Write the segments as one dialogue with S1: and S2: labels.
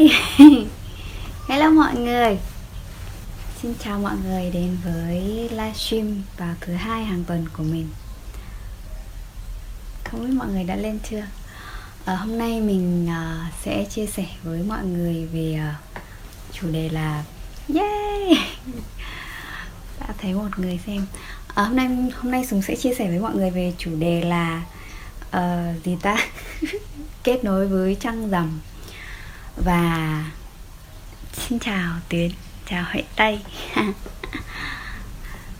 S1: Hello mọi người. Xin chào mọi người đến với livestream vào thứ hai hàng tuần của mình. Không biết mọi người đã lên chưa? À, Hôm nay mình uh, sẽ chia sẻ với mọi người về uh, chủ đề là Yay! Đã thấy một người xem. À, Hôm nay hôm nay Sùng sẽ chia sẻ với mọi người về chủ đề là uh, Gì ta? Kết nối với trăng rằm. Và Xin chào Tuyến Chào Huệ Tây. Uh,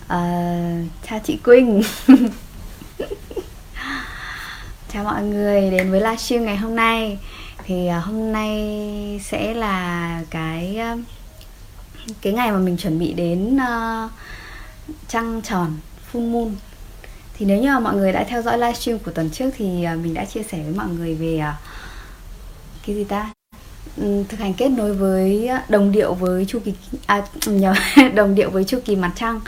S1: Chào chị Quỳnh. Chào mọi người đến với livestream ngày hôm nay. Thì uh, hôm nay sẽ là cái uh, Cái ngày mà mình chuẩn bị đến uh, Trăng tròn Full Moon. Thì nếu như mà mọi người đã theo dõi livestream của tuần trước Thì uh, mình đã chia sẻ với mọi người về uh, Cái gì ta? Ừ, thực hành kết nối với à, đồng điệu với chu kỳ à nhờ đồng điệu với chu kỳ mặt trăng.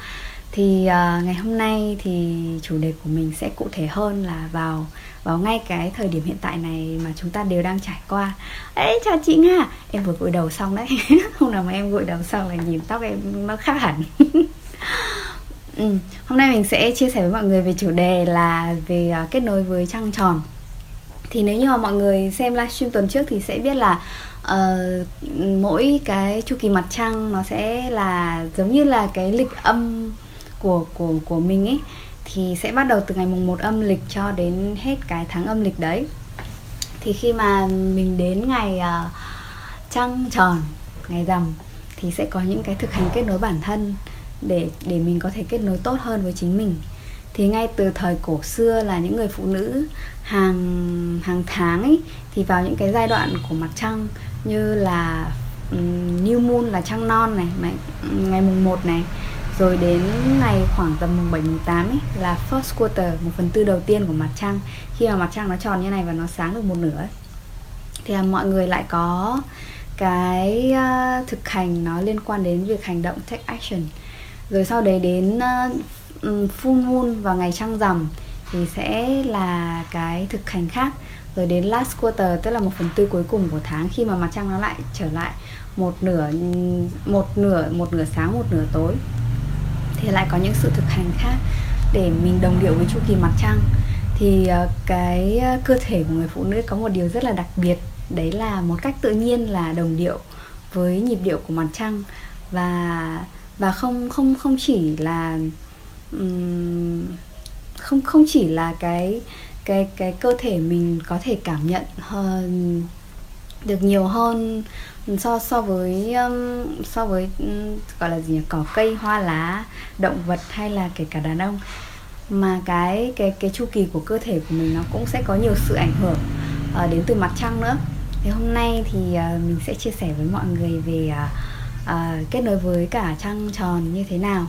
S1: Thì uh, ngày hôm nay thì chủ đề của mình sẽ cụ thể hơn là vào vào ngay cái thời điểm hiện tại này mà chúng ta đều đang trải qua. Ấy chào chị nga. Em vừa gội đầu xong đấy. Hôm nào mà em gội đầu xong là nhìn tóc em nó khác hẳn. Ừ. hôm nay mình sẽ chia sẻ với mọi người về chủ đề là về uh, kết nối với trăng tròn. Thì nếu như mà mọi người xem livestream tuần trước thì sẽ biết là uh, mỗi cái chu kỳ mặt trăng nó sẽ là giống như là cái lịch âm của của của mình ấy thì sẽ bắt đầu từ ngày mùng 1 âm lịch cho đến hết cái tháng âm lịch đấy. Thì khi mà mình đến ngày uh, trăng tròn ngày rằm thì sẽ có những cái thực hành kết nối bản thân để để mình có thể kết nối tốt hơn với chính mình thì ngay từ thời cổ xưa là những người phụ nữ hàng hàng tháng ấy thì vào những cái giai đoạn của mặt trăng như là um, new moon là trăng non này ngày mùng 1 này rồi đến ngày khoảng tầm mùng 7 mùng 8 ấy là first quarter một phần tư đầu tiên của mặt trăng. Khi mà mặt trăng nó tròn như này và nó sáng được một nửa ấy, thì là mọi người lại có cái uh, thực hành nó liên quan đến việc hành động take action. Rồi sau đấy đến uh, Ừ, full moon vào ngày trăng rằm thì sẽ là cái thực hành khác. Rồi đến last quarter, tức là một phần tư cuối cùng của tháng, khi mà mặt trăng nó lại trở lại một nửa một nửa một nửa sáng, một nửa tối, thì lại có những sự thực hành khác để mình đồng điệu với chu kỳ mặt trăng. Thì ờ, cái ờ, cơ thể của người phụ nữ có một điều rất là đặc biệt, đấy là một cách tự nhiên là đồng điệu với nhịp điệu của mặt trăng. Và và không không không chỉ là um, không không chỉ là cái cái cái cơ thể mình có thể cảm nhận hơn được nhiều hơn so so với um, so với um, gọi là gì nhỉ? Cỏ cây hoa lá động vật hay là kể cả đàn ông. Mà cái cái cái chu kỳ của cơ thể của mình nó cũng sẽ có nhiều sự ảnh hưởng uh, đến từ mặt trăng nữa. Thì hôm nay thì uh, mình sẽ chia sẻ với mọi người về uh, uh, kết nối với cả trăng tròn như thế nào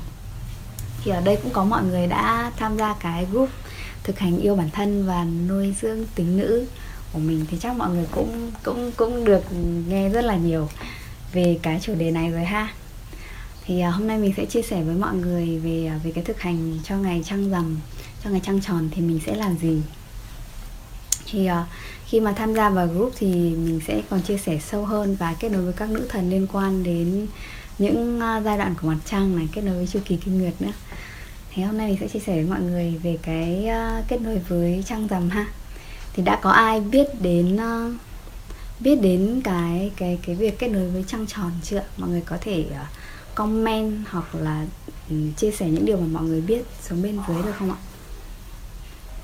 S1: thì ở đây cũng có mọi người đã tham gia cái group thực hành yêu bản thân và nuôi dưỡng tính nữ của mình. Thì chắc mọi người cũng cũng cũng được nghe rất là nhiều về cái chủ đề này rồi ha. Thì à, hôm nay mình sẽ chia sẻ với mọi người về à, về cái thực hành cho ngày trăng rằm, cho ngày trăng tròn thì mình sẽ làm gì. Thì à, khi mà tham gia vào group thì mình sẽ còn chia sẻ sâu hơn và kết nối với các nữ thần liên quan đến những à, giai đoạn của mặt trăng này, kết nối với chu kỳ kinh nguyệt nữa. Thì hôm nay mình sẽ chia sẻ với mọi người về cái à, kết nối với trăng rằm ha. Thì đã có ai biết đến à, biết đến cái cái cái việc kết nối với trăng tròn chưa? Mọi người có thể comment hoặc là ừ, chia sẻ những điều mà mọi người biết xuống bên dưới được không ạ?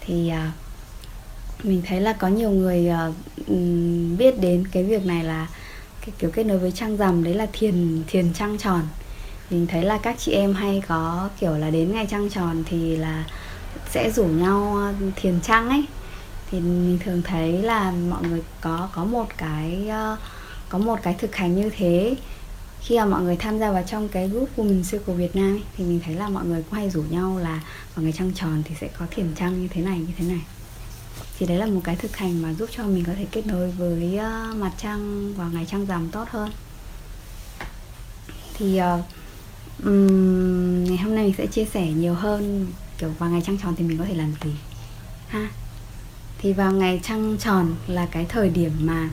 S1: Thì mình thấy là có nhiều người ừ, biết đến cái việc này là cái kiểu kết nối với trăng rằm đấy là thiền thiền trăng tròn. Mình thấy là các chị em hay có kiểu là đến ngày trăng tròn thì là sẽ rủ nhau ờ, thiền trăng ấy. Thì mình thường thấy là mọi người có có một cái ờ, có một cái thực hành như thế. Khi mà mọi người tham gia vào trong cái group Women Circle Việt Nam ấy, thì mình thấy là mọi người cũng hay rủ nhau là vào ngày trăng tròn thì sẽ có thiền trăng như thế này như thế này thì đấy là một cái thực hành mà giúp cho mình có thể kết nối với ờ, mặt trăng vào ngày trăng rằm tốt hơn. Thì uh, um, ngày hôm nay mình sẽ chia sẻ nhiều hơn kiểu vào ngày trăng tròn thì mình có thể làm gì? Ha? Thì vào ngày trăng tròn là cái thời điểm mà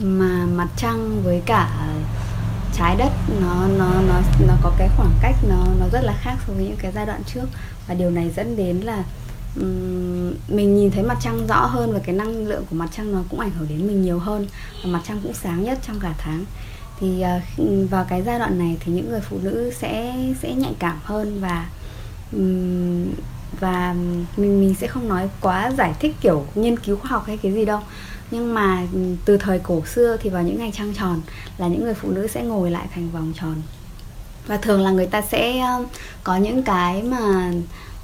S1: mà mặt trăng với cả trái đất nó nó nó nó có cái khoảng cách nó nó rất là khác so với những cái giai đoạn trước. Và điều này dẫn đến là um, mình nhìn thấy mặt trăng rõ hơn và cái năng lượng của mặt trăng nó cũng ảnh hưởng đến mình nhiều hơn và mặt trăng cũng sáng nhất trong cả tháng. Thì uh, vào cái giai đoạn này thì những người phụ nữ sẽ sẽ nhạy cảm hơn và um, và mình mình sẽ không nói quá giải thích kiểu nghiên cứu khoa học hay cái gì đâu. Nhưng mà từ thời cổ xưa thì vào những ngày trăng tròn là những người phụ nữ sẽ ngồi lại thành vòng tròn. Và thường là người ta sẽ có những cái mà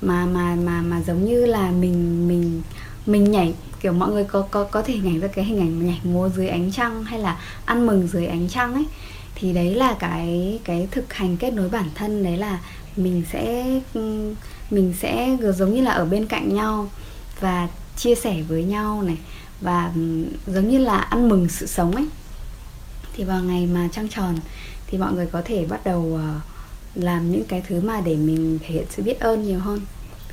S1: mà mà mà mà giống như là mình mình mình nhảy kiểu mọi người có có có thể nhảy ra cái hình ảnh nhảy múa dưới ánh trăng hay là ăn mừng dưới ánh trăng ấy. Thì đấy là cái cái thực hành kết nối bản thân đấy là mình sẽ mình sẽ giống như là ở bên cạnh nhau và chia sẻ với nhau này và giống như là ăn mừng sự sống ấy. Thì vào ngày mà trăng tròn thì mọi người có thể bắt đầu uh, làm những cái thứ mà để mình thể hiện sự biết ơn nhiều hơn.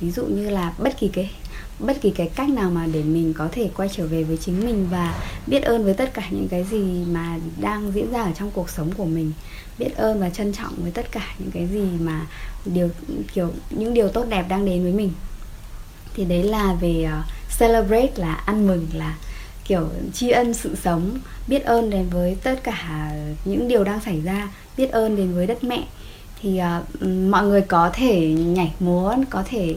S1: Ví dụ như là bất kỳ cái bất kỳ cái cách nào mà để mình có thể quay trở về với chính mình và biết ơn với tất cả những cái gì mà đang diễn ra ở trong cuộc sống của mình. Biết ơn và trân trọng với tất cả những cái gì mà điều kiểu những điều tốt đẹp đang đến với mình. Thì đấy là về uh, celebrate là ăn mừng là kiểu tri ân sự sống biết ơn đến với tất cả những điều đang xảy ra biết ơn đến với đất mẹ thì uh, mọi người có thể nhảy múa có thể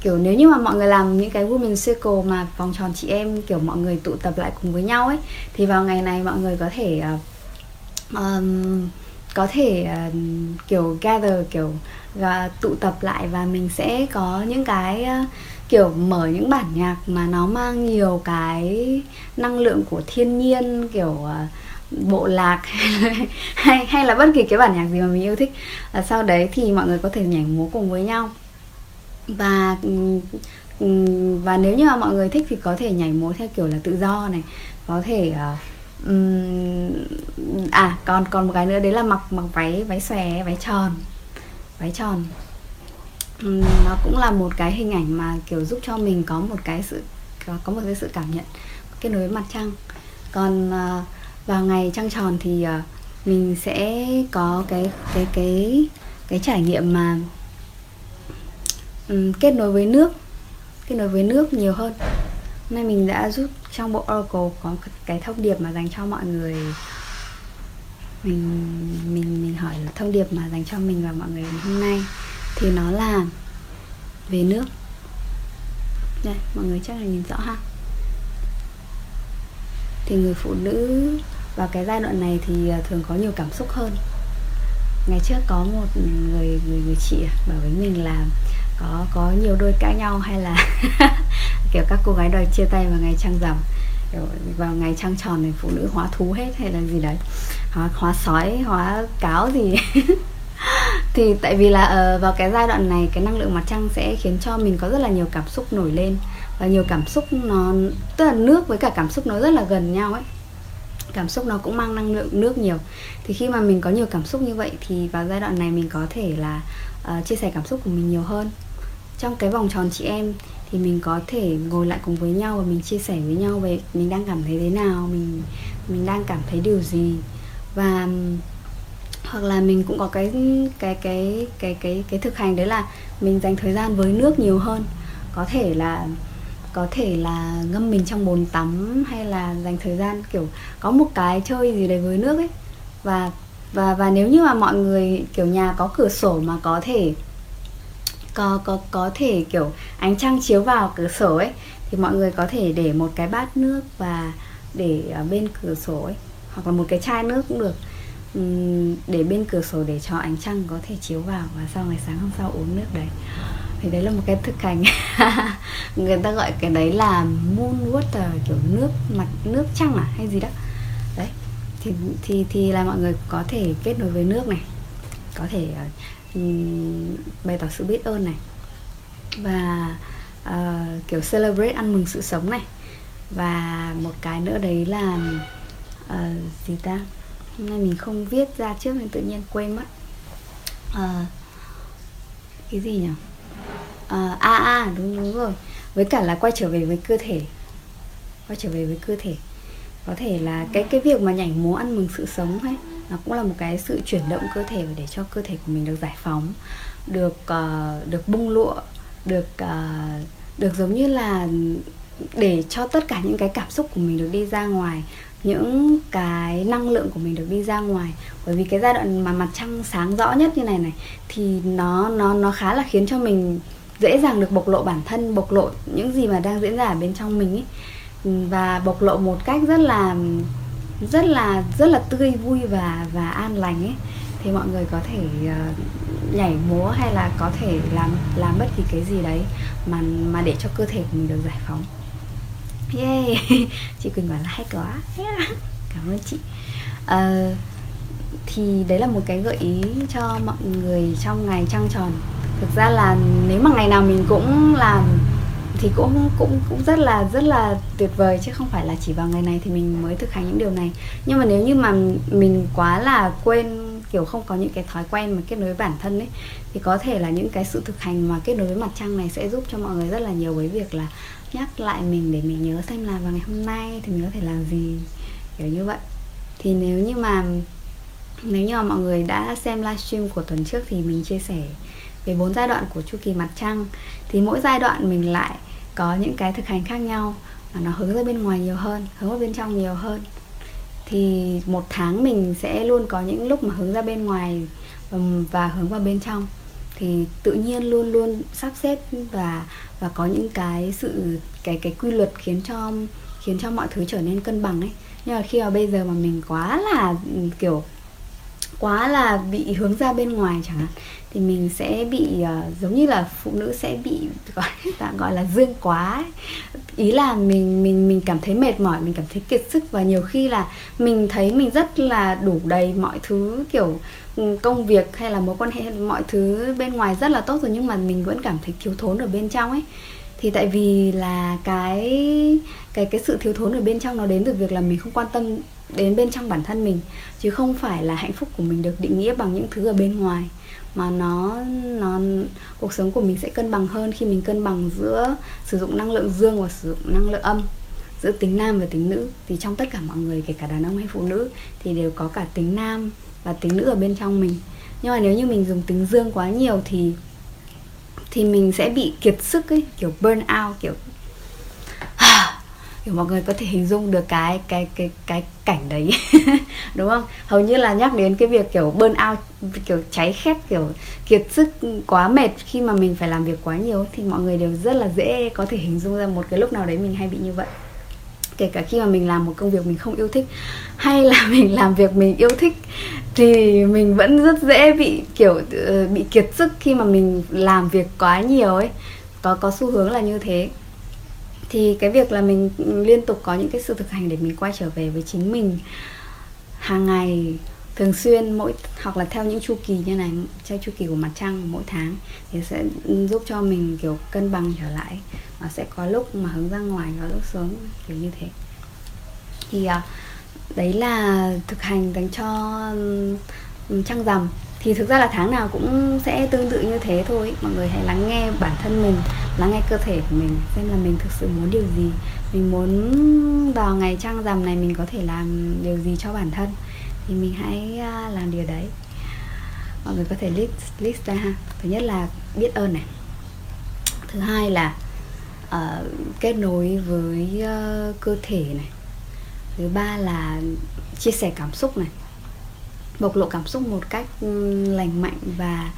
S1: kiểu nếu như mà mọi người làm những cái women circle mà vòng tròn chị em kiểu mọi người tụ tập lại cùng với nhau ấy thì vào ngày này mọi người có thể uh, um, có thể uh, kiểu gather kiểu uh, tụ tập lại và mình sẽ có những cái uh, kiểu mở những bản nhạc mà nó mang nhiều cái năng lượng của thiên nhiên kiểu uh, bộ lạc hay hay là bất kỳ cái bản nhạc gì mà mình yêu thích. Và sau đấy thì mọi người có thể nhảy múa cùng với nhau. Và và nếu như mà mọi người thích thì có thể nhảy múa theo kiểu là tự do này. Có thể uh, um, à còn còn một cái nữa đấy là mặc mặc váy váy xòe váy tròn váy tròn. Um, nó cũng là một cái hình ảnh mà kiểu giúp cho mình có một cái sự có, có một cái sự cảm nhận kết nối với mặt trăng. Còn uh, vào ngày trăng tròn thì uh, mình sẽ có cái cái cái cái trải nghiệm mà um, kết nối với nước kết nối với nước nhiều hơn. Hôm nay mình đã rút trong bộ Oracle có cái thông điệp mà dành cho mọi người. Mình mình mình hỏi là thông điệp mà dành cho mình và mọi người hôm nay thì nó là về nước. Đây mọi người chắc là nhìn rõ ha? Thì người phụ nữ và cái giai đoạn này thì à, thường có nhiều cảm xúc hơn. Ngày trước có một người người người chị à, bảo với mình là có có nhiều đôi cãi nhau hay là kiểu các cô gái đòi chia tay vào ngày trăng rằm vào ngày trăng tròn thì phụ nữ hóa thú hết hay là gì đấy hóa, hóa sói hóa cáo gì. Thì tại vì là uh, vào cái giai đoạn này cái năng lượng mặt trăng sẽ khiến cho mình có rất là nhiều cảm xúc nổi lên. Và nhiều cảm xúc nó tức là nước với cả cảm xúc nó rất là gần nhau ấy cảm xúc nó cũng mang năng lượng nước nhiều. Thì khi mà mình có nhiều cảm xúc như vậy thì vào giai đoạn này mình có thể là uh, chia sẻ cảm xúc của mình nhiều hơn. Trong cái vòng tròn chị em thì mình có thể ngồi lại cùng với nhau và mình chia sẻ với nhau về mình đang cảm thấy thế nào mình mình đang cảm thấy điều gì. Và hoặc là mình cũng có cái cái cái cái cái cái thực hành đấy là mình dành thời gian với nước nhiều hơn. Có thể là có thể là ngâm mình trong bồn tắm hay là dành thời gian, kiểu, có một cái chơi gì đấy với nước ấy. Và và và nếu như mà mọi người, kiểu, nhà có cửa sổ mà có thể, có có có thể, kiểu, ánh trăng chiếu vào cửa sổ ấy, thì mọi người có thể để một cái bát nước và để ở bên cửa sổ ấy, hoặc là một cái chai nước cũng được. Để bên cửa sổ để cho ánh trăng có thể chiếu vào và sau ngày sáng hôm sau uống nước đấy thì đấy là một cái thực hành. Người ta gọi cái đấy là moon water kiểu nước mặt nước trăng à hay gì đó. Đấy thì thì thì là mọi người có thể kết nối với nước này có thể uh, bày tỏ sự biết ơn này. Và uh, kiểu celebrate ăn mừng sự sống này. Và một cái nữa đấy là uh, gì ta? Hôm nay mình không viết ra trước nên tự nhiên quên mất. Uh, cái gì nhỉ? À à, à đúng đúng rồi. Với cả là quay trở về với cơ thể. Quay trở về với cơ thể. Có thể là cái cái việc mà nhảy múa ăn mừng sự sống ấy nó cũng là một cái sự chuyển động cơ thể để cho cơ thể của mình được giải phóng được uh, được bung lụa được uh, được giống như là để cho tất cả những cái cảm xúc của mình được đi ra ngoài những cái năng lượng của mình được đi ra ngoài. Bởi vì cái giai đoạn mà mặt trăng sáng rõ nhất như này này thì nó nó nó khá là khiến cho mình dễ dàng được bộc lộ bản thân bộc lộ những gì mà đang diễn ra ở bên trong mình ấy ừ, và bộc lộ một cách rất là rất là rất là tươi vui và và an lành ấy thì mọi người có thể uh, nhảy múa hay là có thể làm làm bất kỳ cái gì đấy mà mà để cho cơ thể của mình được giải phóng. Yeah chị quỳnh bảo là hay quá. Yeah. cảm ơn chị. Uh, thì đấy là một cái gợi ý cho mọi người trong ngày trăng tròn thực ra là nếu mà ngày nào mình cũng làm thì cũng cũng cũng rất là rất là tuyệt vời chứ không phải là chỉ vào ngày này thì mình mới thực hành những điều này. Nhưng mà nếu như mà mình quá là quên, kiểu không có những cái thói quen mà kết nối với bản thân ấy, thì có thể là những cái sự thực hành mà kết nối với mặt trăng này sẽ giúp cho mọi người rất là nhiều với việc là nhắc lại mình để mình nhớ xem là vào ngày hôm nay thì mình có thể làm gì, kiểu như vậy. Thì nếu như mà, nếu như mà mọi người đã xem livestream của tuần trước thì mình chia sẻ về bốn giai đoạn của chu kỳ mặt trăng, thì mỗi giai đoạn mình lại có những cái thực hành khác nhau mà nó hướng ra bên ngoài nhiều hơn, hướng vào bên trong nhiều hơn. Thì một tháng mình sẽ luôn có những lúc mà hướng ra bên ngoài và hướng vào bên trong. Thì tự nhiên luôn luôn sắp xếp và và có những cái sự, cái cái quy luật khiến cho khiến cho mọi thứ trở nên cân bằng ấy. Nhưng mà khi mà bây giờ mà mình quá là kiểu, quá là bị hướng ra bên ngoài chẳng hạn thì mình sẽ bị uh, giống như là phụ nữ sẽ bị gọi tạm gọi là dương quá ấy. ý là mình mình mình cảm thấy mệt mỏi mình cảm thấy kiệt sức và nhiều khi là mình thấy mình rất là đủ đầy mọi thứ kiểu ừ, công việc hay là mối quan hệ mọi thứ bên ngoài rất là tốt rồi nhưng mà mình vẫn cảm thấy thiếu thốn ở bên trong ấy thì tại vì là cái cái cái sự thiếu thốn ở bên trong nó đến từ việc là mình không quan tâm đến bên trong bản thân mình chứ không phải là hạnh phúc của mình được định nghĩa bằng những thứ ở bên ngoài mà nó nó, cuộc sống của mình sẽ cân bằng hơn khi mình cân bằng giữa sử dụng năng lượng dương và sử dụng năng lượng âm, giữa tính nam và tính nữ. Thì trong tất cả mọi người, kể cả đàn ông hay phụ nữ, thì đều có cả tính nam và tính nữ ở bên trong mình. Nhưng mà nếu như mình dùng tính dương quá nhiều thì thì mình sẽ bị kiệt sức ấy, kiểu burn out, kiểu kiểu mọi người có thể hình dung được cái cái cái cái cảnh đấy. Đúng không? Hầu như là nhắc đến cái việc kiểu burn out, kiểu cháy khét, kiểu kiệt sức quá mệt khi mà mình phải làm việc quá nhiều thì mọi người đều rất là dễ có thể hình dung ra một cái lúc nào đấy mình hay bị như vậy. Kể cả khi mà mình làm một công việc mình không yêu thích, hay là mình làm việc mình yêu thích, thì mình vẫn rất dễ bị kiểu ờ, bị kiệt sức khi mà mình làm việc quá nhiều ấy. Có có xu hướng là như thế thì cái việc là mình liên tục có những cái sự thực hành để mình quay trở về với chính mình hàng ngày, thường xuyên, mỗi, hoặc là theo những chu kỳ như này, theo chu kỳ của mặt trăng mỗi tháng, thì sẽ giúp cho mình, kiểu, cân bằng trở lại. Và sẽ có lúc mà hướng ra ngoài, có lúc xuống, kiểu như thế. Thì à, đấy là thực hành dành cho ừ, trăng rằm thì thực ra là tháng nào cũng sẽ tương tự như thế thôi. Mọi người hãy lắng nghe bản thân mình lắng nghe cơ thể của mình xem là mình thực sự muốn điều gì. Mình muốn vào ngày trăng rằm này mình có thể làm điều gì cho bản thân. Thì mình hãy à, làm điều đấy. Mọi người có thể list list ra ha. Thứ nhất là biết ơn này. Thứ hai là uh, kết nối với uh, cơ thể này. Thứ ba là chia sẻ cảm xúc này bộc lộ cảm xúc một cách ừ, lành mạnh và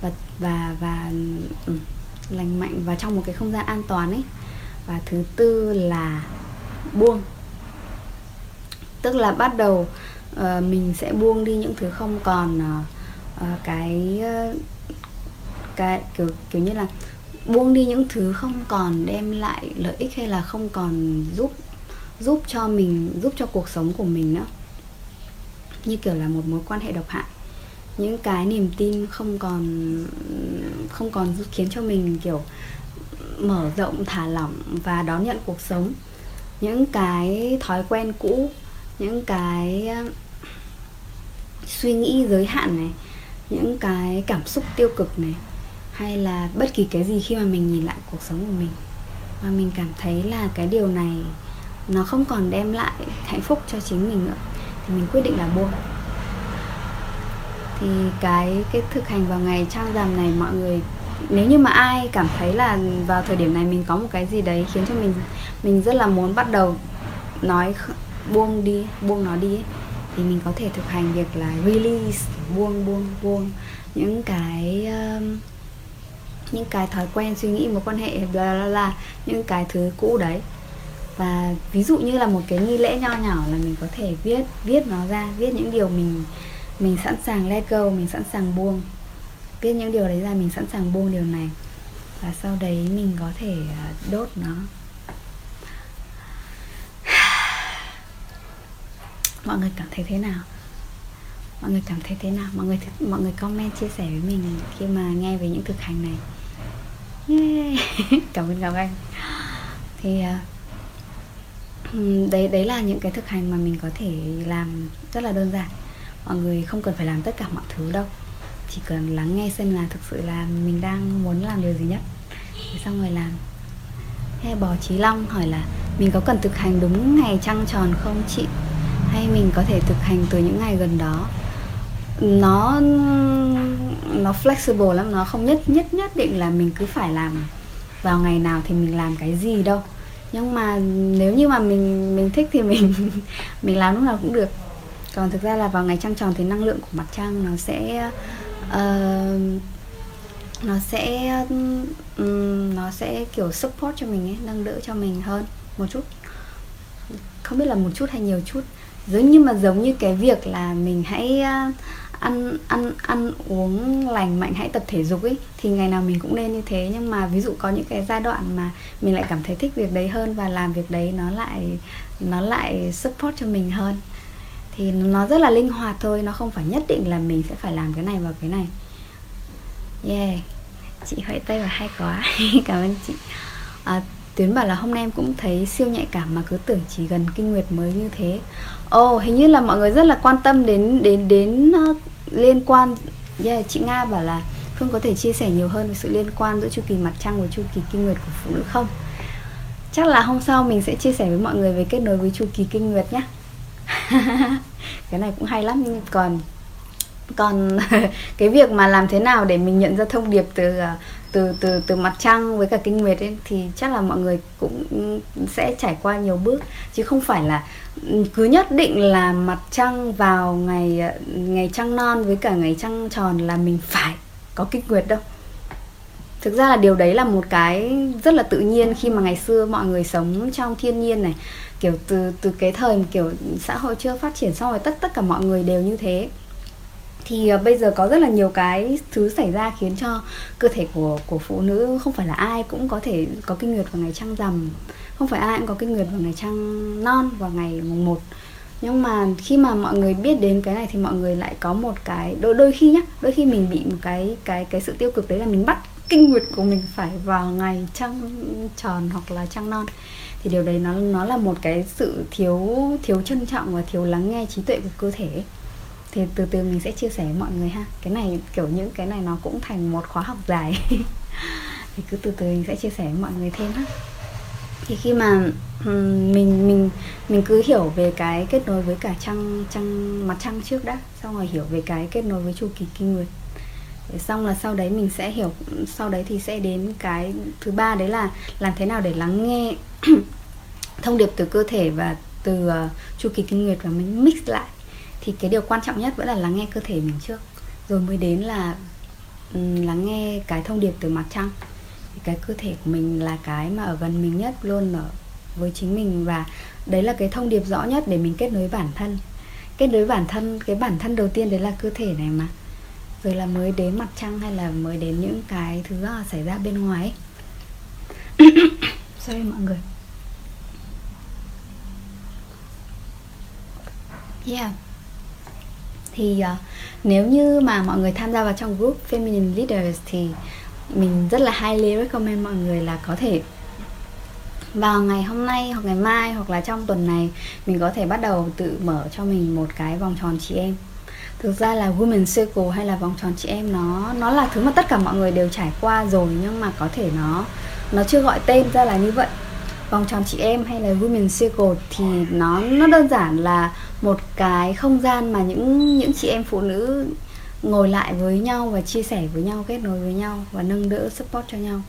S1: và và và ừ, lành mạnh và trong một cái không gian an toàn ấy. Và thứ tư là buông. Tức là bắt đầu uh, mình sẽ buông đi những thứ không còn uh, uh, cái uh, cái kiểu kiểu như là buông đi những thứ không còn đem lại lợi ích hay là không còn giúp giúp cho mình giúp cho cuộc sống của mình nữa như kiểu là một mối quan hệ độc hại. Những cái niềm tin không còn không còn khiến cho mình kiểu mở rộng, thả lỏng và đón nhận cuộc sống. Những cái thói quen cũ, những cái um, suy nghĩ giới hạn này, những cái cảm xúc tiêu cực này, hay là bất kỳ cái gì khi mà mình nhìn lại cuộc sống của mình. Và mình cảm thấy là cái điều này nó không còn đem lại hạnh phúc cho chính mình nữa thì mình quyết định là buông thì cái cái thực hành vào ngày trăng rằm này mọi người nếu như mà ai cảm thấy là vào thời điểm này mình có một cái gì đấy khiến cho mình mình rất là muốn bắt đầu nói buông đi buông nó đi ấy, thì mình có thể thực hành việc là release buông buông buông những cái um, những cái thói quen suy nghĩ mối quan hệ là những cái thứ cũ đấy và ví dụ như là một cái nghi lễ nho nhỏ là mình có thể viết viết nó ra viết những điều mình mình sẵn sàng let go mình sẵn sàng buông. Viết những điều đấy ra mình sẵn sàng buông điều này. Và sau đấy mình có thể à, đốt nó. Mọi người cảm thấy thế nào? Mọi người cảm thấy thế nào? Mọi người mọi người comment chia sẻ với mình khi mà nghe về những thực hành này. Yeah. cảm ơn các anh. Thì uh, đấy đấy là những cái thực hành mà mình có thể làm rất là đơn giản. Mọi người không cần phải làm tất cả mọi thứ đâu. Chỉ cần lắng nghe xem là thực sự là mình đang muốn làm điều gì nhất. Thì xong rồi làm. Hay bò trí long hỏi là mình có cần thực hành đúng ngày trăng tròn không chị? Hay mình có thể thực hành từ những ngày gần đó? Nó nó flexible lắm, nó không nhất nhất nhất định là mình cứ phải làm. Vào ngày nào thì mình làm cái gì đâu nhưng mà nếu như mà mình mình thích thì mình mình làm lúc nào cũng được. Còn thực ra là vào ngày trăng tròn thì năng lượng của mặt trăng nó sẽ uh, nó sẽ um, nó sẽ kiểu support cho mình ấy nâng đỡ cho mình hơn một chút. Không biết là một chút hay nhiều chút. Giống như mà giống như cái việc là mình hãy uh, ăn ăn ăn uống lành mạnh hãy tập thể dục ấy thì ngày nào mình cũng nên như thế. Nhưng mà ví dụ có những cái giai đoạn mà mình lại cảm thấy thích việc đấy hơn và làm việc đấy nó lại nó lại support cho mình hơn thì nó rất là linh hoạt thôi nó không phải nhất định là mình sẽ phải làm cái này và cái này. Yeah. Chị huệ tây và hay quá cảm ơn chị. À, Tuyến bảo là hôm nay em cũng thấy siêu nhạy cảm mà cứ tưởng chỉ gần kinh nguyệt mới như thế. Ồ, oh, hình như là mọi người rất là quan tâm đến đến đến uh, liên quan. Yeah, chị Nga bảo là Phương có thể chia sẻ nhiều hơn về sự liên quan giữa chu kỳ mặt trăng và chu kỳ kinh nguyệt của phụ nữ không? Chắc là hôm sau mình sẽ chia sẻ với mọi người về kết nối với chu kỳ kinh nguyệt nhé. cái này cũng hay lắm nhưng còn còn cái việc mà làm thế nào để mình nhận ra thông điệp từ uh, từ từ từ mặt trăng với cả kinh nguyệt ấy, thì chắc là mọi người cũng sẽ trải qua nhiều bước. Chứ không phải là, cứ nhất định là mặt trăng vào ngày ngày trăng non với cả ngày trăng tròn là mình phải có kinh nguyệt đâu. Thực ra là điều đấy là một cái rất là tự nhiên khi mà ngày xưa mọi người sống trong thiên nhiên này. Kiểu từ từ cái thời kiểu xã hội chưa phát triển xong rồi, tất tất cả mọi người đều như thế thì ờ, bây giờ có rất là nhiều cái thứ xảy ra khiến cho cơ thể của của phụ nữ không phải là ai cũng có thể có kinh nguyệt vào ngày trăng rằm. Không phải ai cũng có kinh nguyệt vào ngày trăng non, vào ngày mùng một. Nhưng mà khi mà mọi người biết đến cái này thì mọi người lại có một cái, đôi đôi khi nhá, đôi khi mình bị một cái cái cái sự tiêu cực đấy là mình bắt kinh nguyệt của mình phải vào ngày trăng tròn hoặc là trăng non. Thì điều đấy nó nó là một cái sự thiếu thiếu trân trọng và thiếu lắng nghe trí tuệ của cơ thể ấy thì từ từ mình sẽ chia sẻ với mọi người ha. Cái này kiểu những cái này nó cũng thành một khóa học dài. Thì cứ từ từ mình sẽ chia sẻ với mọi người thêm ha. Thì khi mà mình mình mình cứ hiểu về cái kết nối với cả trăng trăng mặt trăng trước đã xong rồi hiểu về cái kết nối với chu kỳ kinh nguyệt để xong là sau đấy mình sẽ hiểu sau đấy thì sẽ đến cái thứ ba đấy là làm thế nào để lắng nghe thông điệp từ cơ thể và từ uh, chu kỳ kinh nguyệt và mình mix lại thì cái điều quan trọng nhất vẫn là lắng nghe cơ thể mình trước. Rồi mới đến là ừ, lắng nghe cái thông điệp từ mặt trăng. Cái cơ thể của mình là cái mà ở gần mình nhất, luôn ở với chính mình. Và đấy là cái thông điệp rõ nhất để mình kết nối bản thân. Kết nối bản thân, cái bản thân đầu tiên đấy là cơ thể này mà. Rồi là mới đến mặt trăng hay là mới đến những cái thứ à, xảy ra bên ngoài sorry mọi người. Yeah thì uh, nếu như mà mọi người tham gia vào trong group Feminine Leaders thì mình rất là highly recommend mọi người là có thể vào ngày hôm nay hoặc ngày mai hoặc là trong tuần này mình có thể bắt đầu tự mở cho mình một cái vòng tròn chị em. Thực ra là women circle hay là vòng tròn chị em nó nó là thứ mà tất cả mọi người đều trải qua rồi nhưng mà có thể nó nó chưa gọi tên ra là như vậy. Vòng tròn chị em hay là women circle thì nó nó đơn giản là một cái không gian mà những những chị em phụ nữ ngồi lại với nhau và chia sẻ với nhau, kết nối với nhau và nâng đỡ, support cho nhau.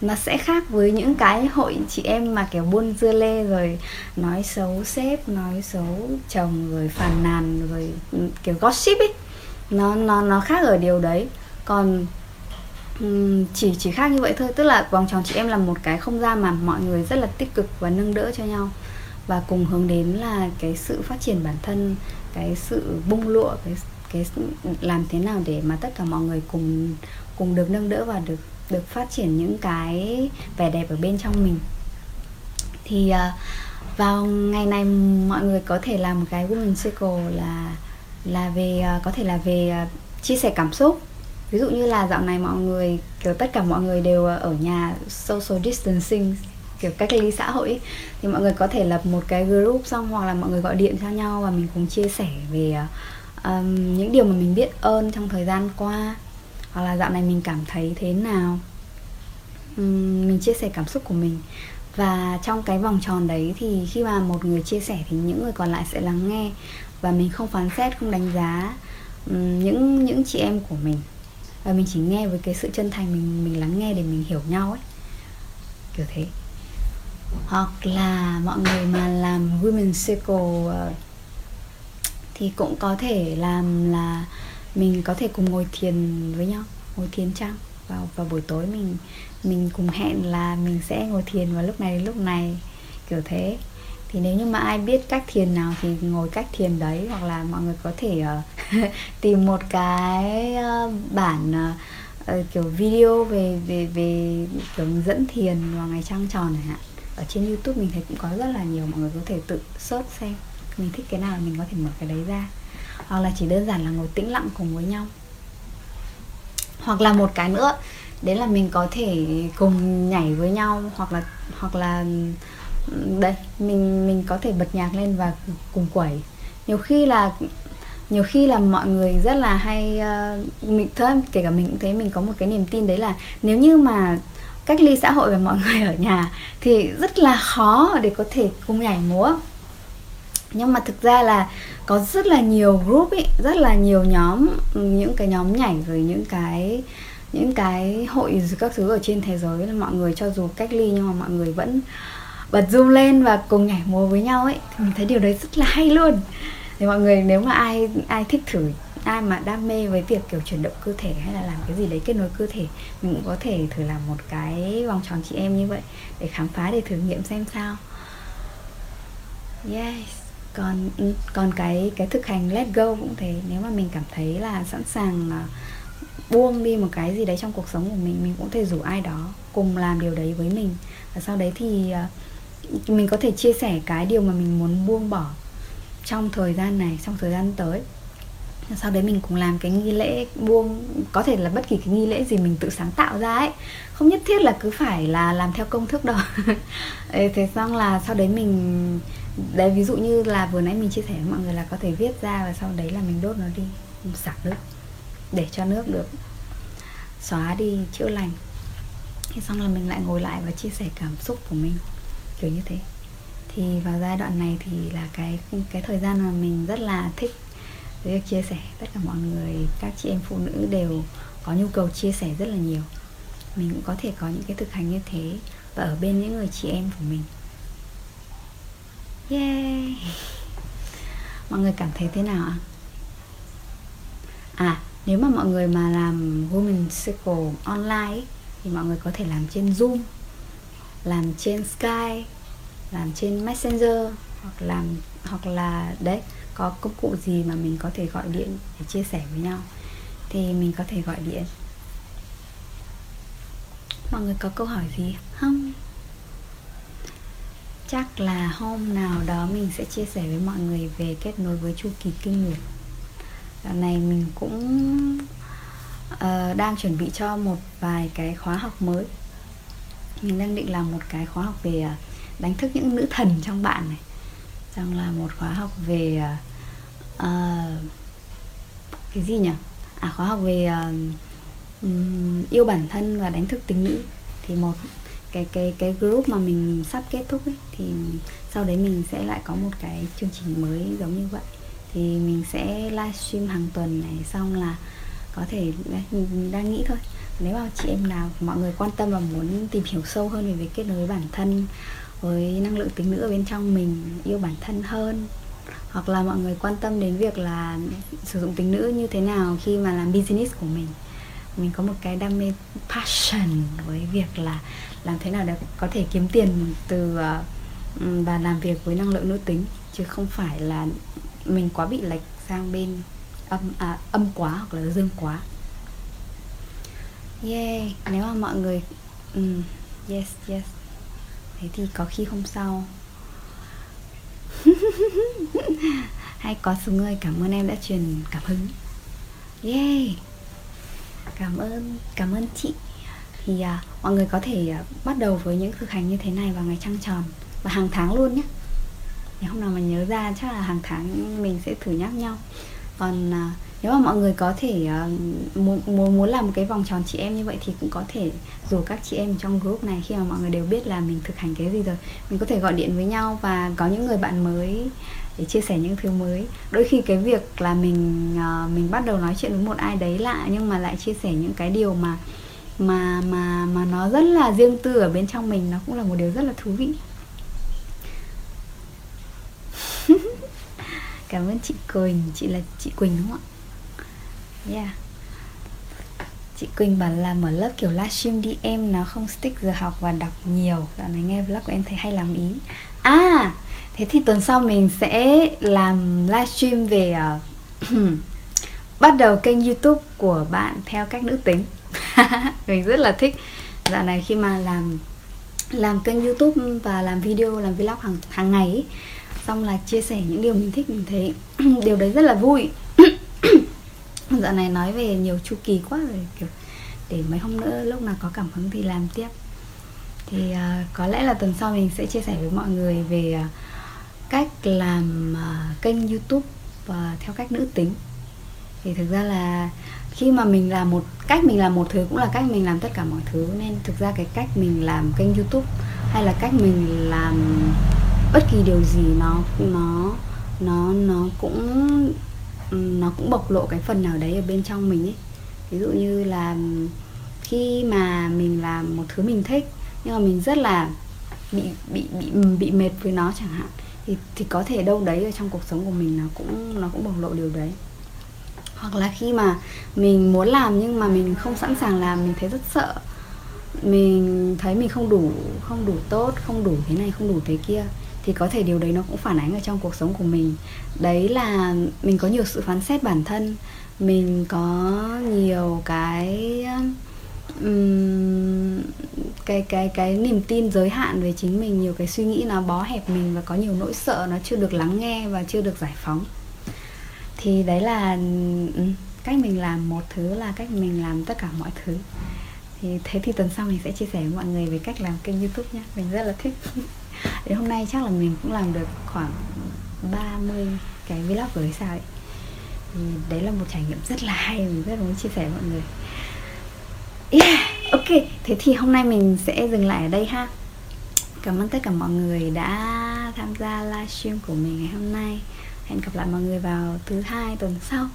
S1: Nó sẽ khác với những cái hội chị em mà kiểu buôn dưa lê rồi nói xấu sếp, nói xấu chồng rồi phàn nàn rồi ừ, kiểu gossip ấy. Nó nó nó khác ở điều đấy. Còn chỉ chỉ khác như vậy thôi. Tức là vòng tròn chị em là một cái không gian mà mọi người rất là tích cực và nâng đỡ cho nhau và cùng hướng đến là cái sự phát triển bản thân cái sự bung lụa cái cái làm thế nào để mà tất cả mọi người cùng cùng được nâng đỡ và được được phát triển những cái vẻ đẹp ở bên trong mình. Thì uh, vào ngày này mọi người có thể làm một cái woman circle là là về uh, có thể là về uh, chia sẻ cảm xúc. Ví dụ như là dạo này mọi người kiểu tất cả mọi người đều ở nhà social distancing kiểu cách ly xã hội ấy, thì mọi người có thể lập một cái group xong hoặc là mọi người gọi điện cho nhau và mình cùng chia sẻ về um, những điều mà mình biết ơn trong thời gian qua. Hoặc là dạo này mình cảm thấy thế nào. Um, mình chia sẻ cảm xúc của mình. Và trong cái vòng tròn đấy thì khi mà một người chia sẻ thì những người còn lại sẽ lắng nghe và mình không phán xét không đánh giá um, những những chị em của mình. Và mình chỉ nghe với cái sự chân thành mình mình lắng nghe để mình hiểu nhau ấy. Kiểu thế hoặc là mọi người mà làm women circle uh, thì cũng có thể làm là mình có thể cùng ngồi thiền với nhau ngồi thiền trang vào vào buổi tối mình mình cùng hẹn là mình sẽ ngồi thiền vào lúc này đến lúc này kiểu thế. Thì nếu như mà ai biết cách thiền nào thì ngồi cách thiền đấy hoặc là mọi người có thể uh, tìm một cái uh, bản uh, kiểu video về về về kiểu dẫn thiền vào ngày trăng tròn này hạn ở trên youtube mình thấy cũng có rất là nhiều mọi người có thể tự search xem mình thích cái nào mình có thể mở cái đấy ra. Hoặc là chỉ đơn giản là ngồi tĩnh lặng cùng với nhau. Hoặc là một cái nữa đấy là mình có thể cùng nhảy với nhau hoặc là hoặc là ừ, đây mình mình có thể bật nhạc lên và cùng quẩy. Nhiều khi là nhiều khi là mọi người rất là hay uh, mình thôi kể cả mình cũng thấy mình có một cái niềm tin đấy là nếu như mà cách ly xã hội và mọi người ở nhà thì rất là khó để có thể cùng nhảy múa. Nhưng mà thực ra là có rất là nhiều group ý, rất là nhiều nhóm những cái nhóm nhảy rồi những cái những cái hội các thứ ở trên thế giới là mọi người cho dù cách ly nhưng mà mọi người vẫn bật zoom lên và cùng nhảy múa với nhau ấy. Thì mình thấy điều đấy rất là hay luôn. Thì mọi người nếu mà ai ai thích thử ai mà đam mê với việc, kiểu, chuyển động cơ thể hay là làm cái gì đấy kết nối cơ thể, mình cũng có thể thử làm một cái vòng tròn chị em như vậy để khám phá, để thử nghiệm xem sao. Yes. Còn ừ, còn cái cái thực hành let go cũng thế. Nếu mà mình cảm thấy là sẵn sàng à, buông đi một cái gì đấy trong cuộc sống của mình mình cũng thể rủ ai đó cùng làm điều đấy với mình. Và sau đấy thì à, mình có thể chia sẻ cái điều mà mình muốn buông bỏ trong thời gian này, trong thời gian tới sau đấy mình cũng làm cái nghi lễ buông, có thể là bất kỳ cái nghi lễ gì mình tự sáng tạo ra ấy. Không nhất thiết là cứ phải là làm theo công thức đâu. Thế xong là sau đấy mình, đấy ví dụ như là vừa nãy mình chia sẻ với mọi người là có thể viết ra và sau đấy là mình đốt nó đi, sạc nước, để cho nước được xóa đi, chữa lành. Thế xong là mình lại ngồi lại và chia sẻ cảm xúc của mình, kiểu như thế. Thì vào giai đoạn này thì là cái cái thời gian mà mình rất là thích việc chia sẻ, tất cả mọi người, các chị em phụ nữ đều có nhu cầu chia sẻ rất là nhiều. Mình cũng có thể có những cái thực hành như thế và ở bên những người chị em của mình. Yeah mọi người cảm thấy thế nào ạ? À nếu mà mọi người mà làm women circle online thì mọi người có thể làm trên zoom, làm trên skype, làm trên messenger hoặc làm, hoặc là, đấy có công cụ gì mà mình có thể gọi điện để chia sẻ với nhau? Thì mình có thể gọi điện. Mọi người có câu hỏi gì không? Chắc là hôm nào đó mình sẽ chia sẻ với mọi người về kết nối với chu kỳ kinh nguyệt. Dạo này mình cũng uh, đang chuẩn bị cho một vài cái khóa học mới. Mình đang định làm một cái khóa học về ờ, đánh thức những nữ thần trong bạn này rằng là một khóa học về uh, cái gì nhỉ? À khóa học về uh, yêu bản thân và đánh thức tính nữ. Thì một cái cái cái group mà mình sắp kết thúc ấy thì sau đấy mình sẽ lại có một cái chương trình mới giống như vậy. Thì mình sẽ livestream hàng tuần này xong là có thể đấy, mình đang nghĩ thôi. Nếu mà chị em nào mọi người quan tâm và muốn tìm hiểu sâu hơn về việc kết nối bản thân với năng lượng tính nữ ở bên trong mình yêu bản thân hơn. Hoặc là mọi người quan tâm đến việc là sử dụng tính nữ như thế nào khi mà làm business của mình. Mình có một cái đam mê passion với việc là làm thế nào để có thể kiếm tiền từ ờ, và làm việc với năng lượng nữ tính. Chứ không phải là mình quá bị lệch sang bên âm à, âm quá hoặc là dương quá. Yeah nếu mà mọi người um, yes yes thế thì có khi hôm sau. Hay có số người cảm ơn em đã truyền cảm hứng. Yeah cảm ơn cảm ơn chị. Thì à, mọi người có thể à, bắt đầu với những thực hành như thế này vào ngày trăng tròn và hàng tháng luôn nhé. Nếu hôm nào mà nhớ ra chắc là hàng tháng mình sẽ thử nhắc nhau. Còn à, nếu mà mọi người có thể uh, muốn muốn làm một cái vòng tròn chị em như vậy thì cũng có thể rủ các chị em trong group này khi mà mọi người đều biết là mình thực hành cái gì rồi. Mình có thể gọi điện với nhau và có những người bạn mới để chia sẻ những thứ mới. Đôi khi cái việc là mình uh, mình bắt đầu nói chuyện với một ai đấy lạ nhưng mà lại chia sẻ những cái điều mà mà mà mà nó rất là riêng tư ở bên trong mình nó cũng là một điều rất là thú vị. Cảm ơn chị Quỳnh chị là chị Quỳnh đúng không ạ? Yeah. Chị Quỳnh bảo là mở lớp kiểu livestream đi em nó không stick giờ học và đọc nhiều. Dạo này nghe vlog của em thấy hay làm ý. À thế thì tuần sau mình sẽ làm livestream về uh, bắt đầu kênh youtube của bạn theo cách nữ tính. Mình rất là thích. Dạo này khi mà làm làm kênh youtube và làm video làm vlog hàng hàng ngày ấy, xong là chia sẻ những điều mình thích mình thấy điều đấy rất là vui. dạo này nói về nhiều chu kỳ quá rồi kiểu để mấy hôm nữa lúc nào có cảm hứng thì làm tiếp. Thì uh, có lẽ là tuần sau mình sẽ chia sẻ với mọi người về uh, cách làm uh, kênh youtube uh, theo cách nữ tính. Thì thực ra là khi mà mình làm một cách mình làm một thứ cũng là cách mình làm tất cả mọi thứ. Nên thực ra cái cách mình làm kênh youtube hay là cách mình làm bất kỳ điều gì nó nó nó nó cũng nó cũng bộc lộ cái phần nào đấy ở bên trong mình ấy. Ví dụ như là khi mà mình làm một thứ mình thích, nhưng mà mình rất là bị bị bị bị mệt với nó chẳng hạn, thì thì có thể đâu đấy ở trong cuộc sống của mình nó cũng nó cũng bộc lộ điều đấy. Hoặc là khi mà mình muốn làm nhưng mà mình không sẵn sàng làm, mình thấy rất sợ, mình thấy mình không đủ không đủ tốt, không đủ thế này, không đủ thế kia thì có thể điều đấy nó cũng phản ánh ở trong cuộc sống của mình. Đấy là mình có nhiều sự phán xét bản thân mình có nhiều cái um, cái cái cái niềm tin giới hạn về chính mình nhiều cái suy nghĩ nó bó hẹp mình và có nhiều nỗi sợ nó chưa được lắng nghe và chưa được giải phóng. Thì đấy là cách mình làm một thứ là cách mình làm tất cả mọi thứ. Thì thế thì tuần sau mình sẽ chia sẻ với mọi người về cách làm kênh youtube nhé. Mình rất là thích. đến hôm nay chắc là mình cũng làm được khoảng 30 cái vlog rồi sao ấy. Thì đấy là một trải nghiệm rất là hay mình rất muốn chia sẻ với mọi người. Yeah, ok. Thế thì hôm nay mình sẽ dừng lại ở đây ha. Cảm ơn tất cả mọi người đã tham gia livestream của mình ngày hôm nay. Hẹn gặp lại mọi người vào thứ hai tuần sau.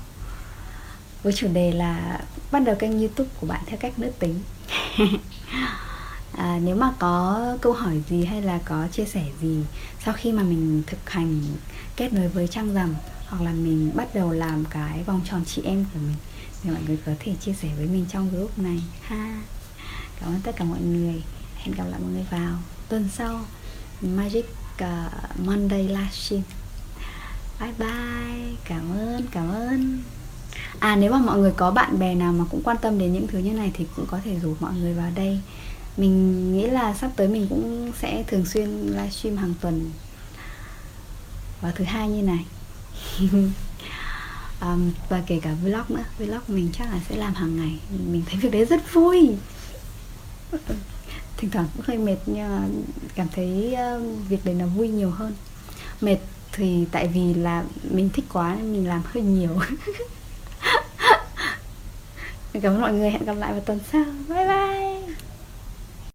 S1: Với chủ đề là bắt đầu kênh youtube của bạn theo cách nữ tính. à, nếu mà có câu hỏi gì hay là có chia sẻ gì sau khi mà mình thực hành kết nối với trăng rằm hoặc là mình bắt đầu làm cái vòng tròn chị em của mình thì mọi người có thể chia sẻ với mình trong group này. Ha. Cảm ơn tất cả mọi người. Hẹn gặp lại mọi người vào tuần sau. Magic uh, monday livestream. Bye bye. Cảm ơn cảm ơn. À nếu mà mọi người có bạn bè nào mà cũng quan tâm đến những thứ như này thì cũng có thể rủ mọi người vào đây mình nghĩ là sắp tới mình cũng sẽ thường xuyên livestream hàng tuần. Vào thứ hai như này. Um, và kể cả vlog nữa. Vlog mình chắc là sẽ làm hàng ngày. Mình thấy việc đấy rất vui. Thỉnh thoảng cũng hơi mệt nhưng mà cảm thấy uh, việc đấy nó vui nhiều hơn. Mệt thì tại vì là mình thích quá nên mình làm hơi nhiều. Cảm ơn mọi người. Hẹn gặp lại vào tuần sau. Bye bye.